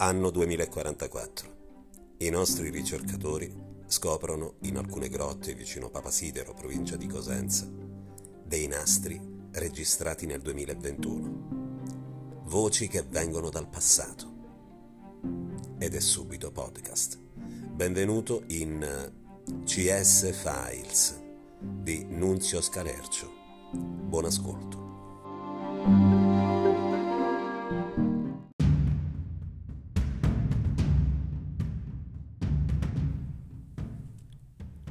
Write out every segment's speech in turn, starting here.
Anno 2044. I nostri ricercatori scoprono in alcune grotte vicino Papasidero, provincia di Cosenza, dei nastri registrati nel 2021. Voci che vengono dal passato. Ed è subito podcast. Benvenuto in CS Files di Nunzio Scalercio. Buon ascolto.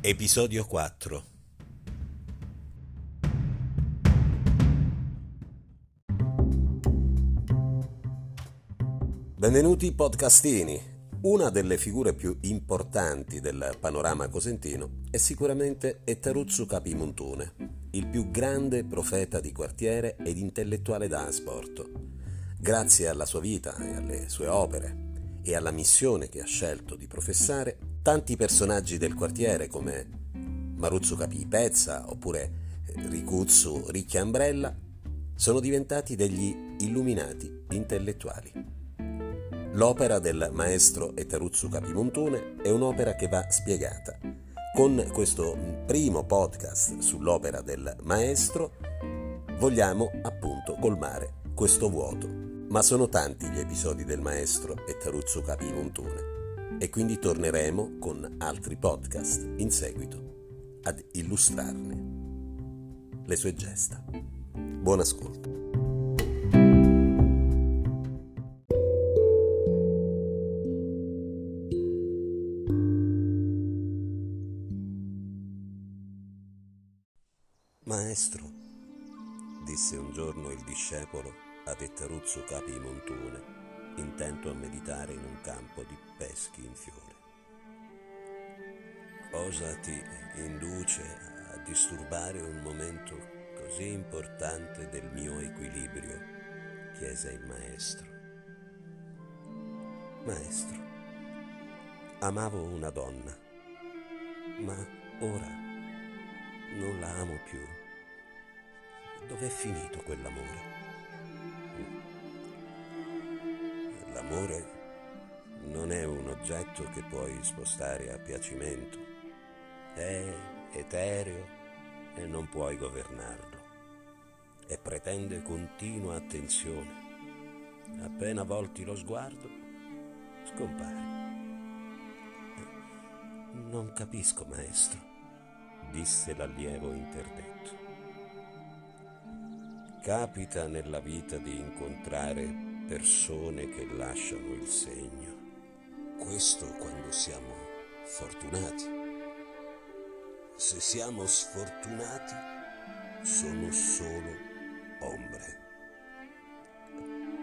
Episodio 4 Benvenuti podcastini. Una delle figure più importanti del panorama cosentino è sicuramente Ettaruzzu Capimuntune, il più grande profeta di quartiere ed intellettuale da asporto. Grazie alla sua vita e alle sue opere e alla missione che ha scelto di professare, tanti personaggi del quartiere come Maruzzo Capì Pezza oppure Ricuzzu Ricchia Ambrella sono diventati degli illuminati intellettuali. L'opera del maestro Eteruzzu Capimontone è un'opera che va spiegata. Con questo primo podcast sull'opera del maestro vogliamo appunto colmare questo vuoto. Ma sono tanti gli episodi del maestro Eteruzzu Capimontone e quindi torneremo con altri podcast in seguito ad illustrarne le sue gesta. Buon ascolto. Maestro, disse un giorno il discepolo ad Ettaruzzo Capi Montone, intento a meditare in un campo di peschi in fiore. Cosa ti induce a disturbare un momento così importante del mio equilibrio? chiese il maestro. Maestro, amavo una donna, ma ora non la amo più. Dov'è finito quell'amore? L'amore non è un oggetto che puoi spostare a piacimento, è etereo e non puoi governarlo e pretende continua attenzione. Appena volti lo sguardo, scompare. Non capisco, maestro, disse l'allievo interdetto. Capita nella vita di incontrare persone che lasciano il segno. Questo quando siamo fortunati. Se siamo sfortunati, sono solo ombre.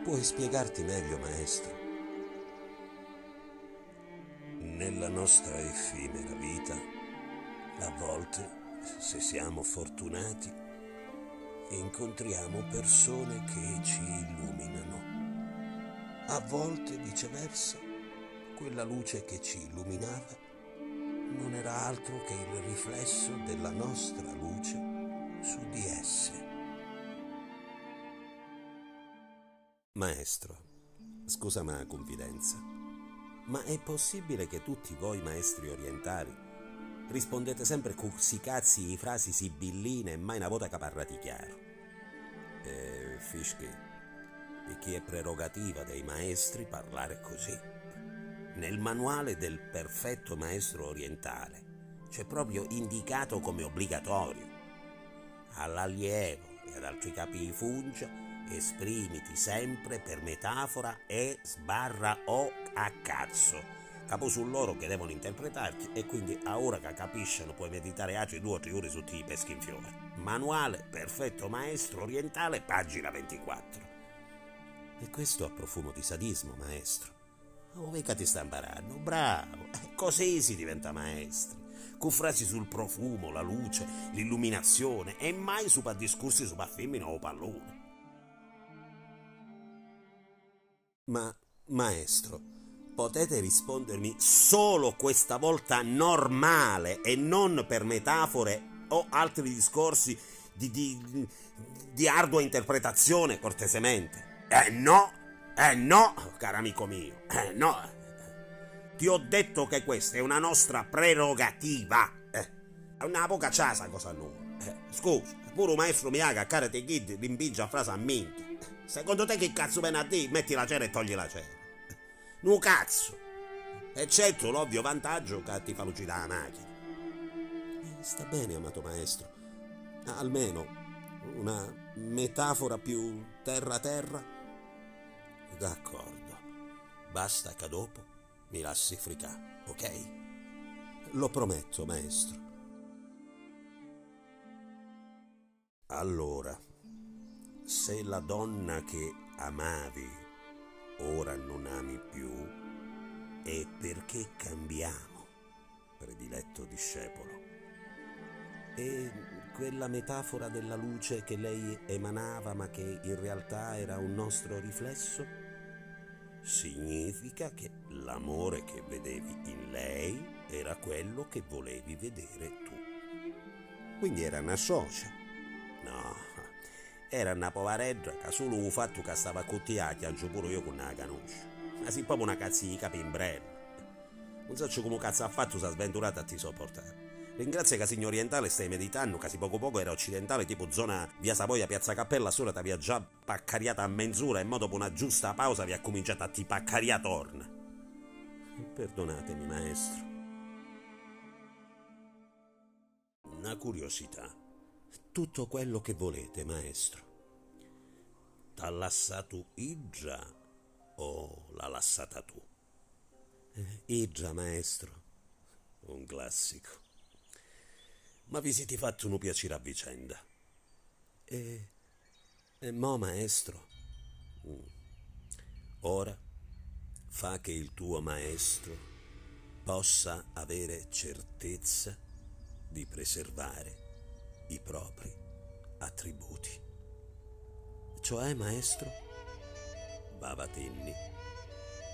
Puoi spiegarti meglio, maestro? Nella nostra effimera vita, a volte, se siamo fortunati, incontriamo persone che ci illuminano a volte, viceversa, quella luce che ci illuminava non era altro che il riflesso della nostra luce su di esse. Maestro, scusa ma confidenza, ma è possibile che tutti voi maestri orientali rispondete sempre cursicazzi i frasi sibilline e mai una volta caparrati chiaro? Eh, Fischke, chi è prerogativa dei maestri parlare così. Nel manuale del perfetto maestro orientale c'è proprio indicato come obbligatorio. All'allievo e ad altri capi di fungia esprimiti sempre per metafora e sbarra o a cazzo. Capo su loro che devono interpretarti e quindi a ora che capiscono puoi meditare altri due o tre ore su ti peschi in fiore. Manuale perfetto maestro orientale, pagina 24. E questo a profumo di sadismo, maestro. Oh, mica ti sta imparando, bravo. Eh, così si diventa maestri. Con frasi sul profumo, la luce, l'illuminazione e mai su discorsi su femmina o pallone. Ma, maestro, potete rispondermi solo questa volta normale e non per metafore o altri discorsi di, di, di ardua interpretazione, cortesemente? Eh no, Eh no, caro amico mio, eh no. Ti ho detto che questa è una nostra prerogativa. Eh, una poca ciasa cosa nuova. Eh, scusa, pure un maestro mi haga a Karate Kid rimpinge a frase a minchia. Secondo te che cazzo viene a dire metti la cera e togli la cera? Nu cazzo. Eccetto l'ovvio vantaggio che ti fa lucidare la macchina. Eh, sta bene, amato maestro. Almeno una metafora più terra-terra. D'accordo. Basta che dopo mi lasci fricà, ok? Lo prometto, maestro. Allora, se la donna che amavi ora non ami più, è perché cambiamo, prediletto discepolo. E quella metafora della luce che lei emanava ma che in realtà era un nostro riflesso? Significa che l'amore che vedevi in lei era quello che volevi vedere tu. Quindi era una socia. No, era una povareggia che solo il fatto che stava a cottiacchia pure io con una conosco. Ma si proprio una cazzo di breve. Non so come cazzo ha fatto si è sventurato a ti sopportare. Ringrazio che Signor Orientale stai meditando, che si poco poco era occidentale, tipo zona via Savoia, piazza Cappella, solo ti aveva già paccariata a menzura, in modo per una giusta pausa vi ha cominciato a ti paccaria torna. Perdonatemi, maestro. Una curiosità. Tutto quello che volete, maestro. T'ha lassato Igia o l'ha lassata tu? Eh, Igia, maestro. Un classico ma vi siete fatti un piacere a vicenda. E, e mo, maestro, mm. ora fa che il tuo maestro possa avere certezza di preservare i propri attributi. Cioè, maestro, Bavatinni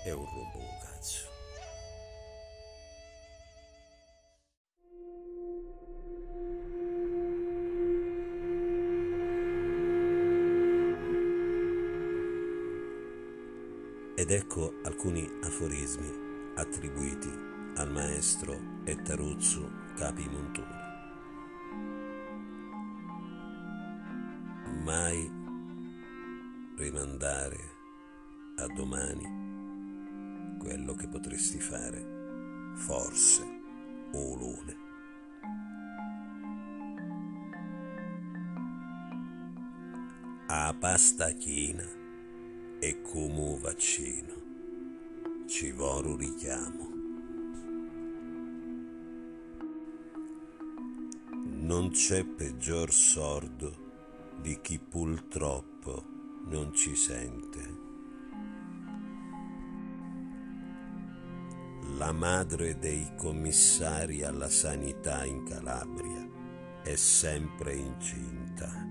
è un rombo un cazzo. Ed ecco alcuni aforismi attribuiti al maestro Ettaruzzu Capi Monturi. Mai rimandare a domani quello che potresti fare, forse, o lune. A pasta china e come un vaccino ci un richiamo. Non c'è peggior sordo di chi purtroppo non ci sente. La madre dei commissari alla sanità in Calabria è sempre incinta.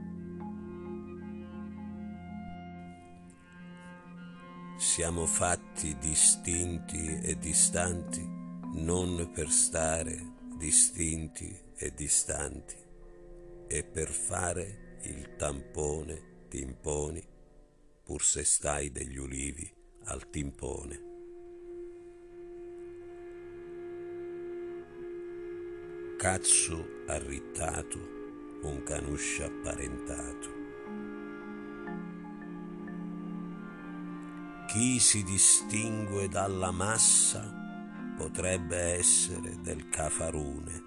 Siamo fatti distinti e distanti non per stare distinti e distanti e per fare il tampone timponi pur se stai degli ulivi al timpone. Cazzo arrittato, un canuscio apparentato Chi si distingue dalla massa potrebbe essere del cafarune.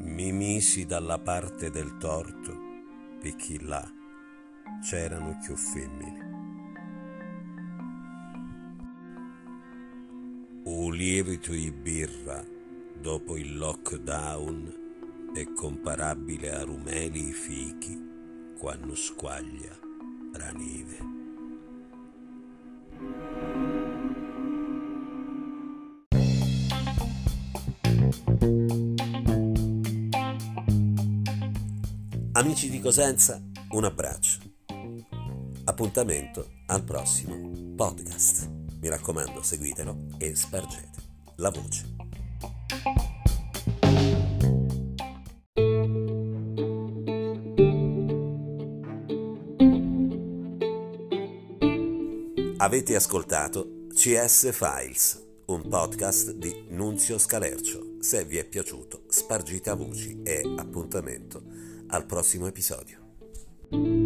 Mi misi dalla parte del torto, perché là c'erano più femmine. Un lievito di birra dopo il lockdown è comparabile a rumeli fichi quando squaglia la. Amici di Cosenza, un abbraccio. Appuntamento al prossimo podcast. Mi raccomando, seguitelo e spargete la voce. Avete ascoltato CS Files, un podcast di Nunzio Scalercio. Se vi è piaciuto, spargite a voci e appuntamento al prossimo episodio.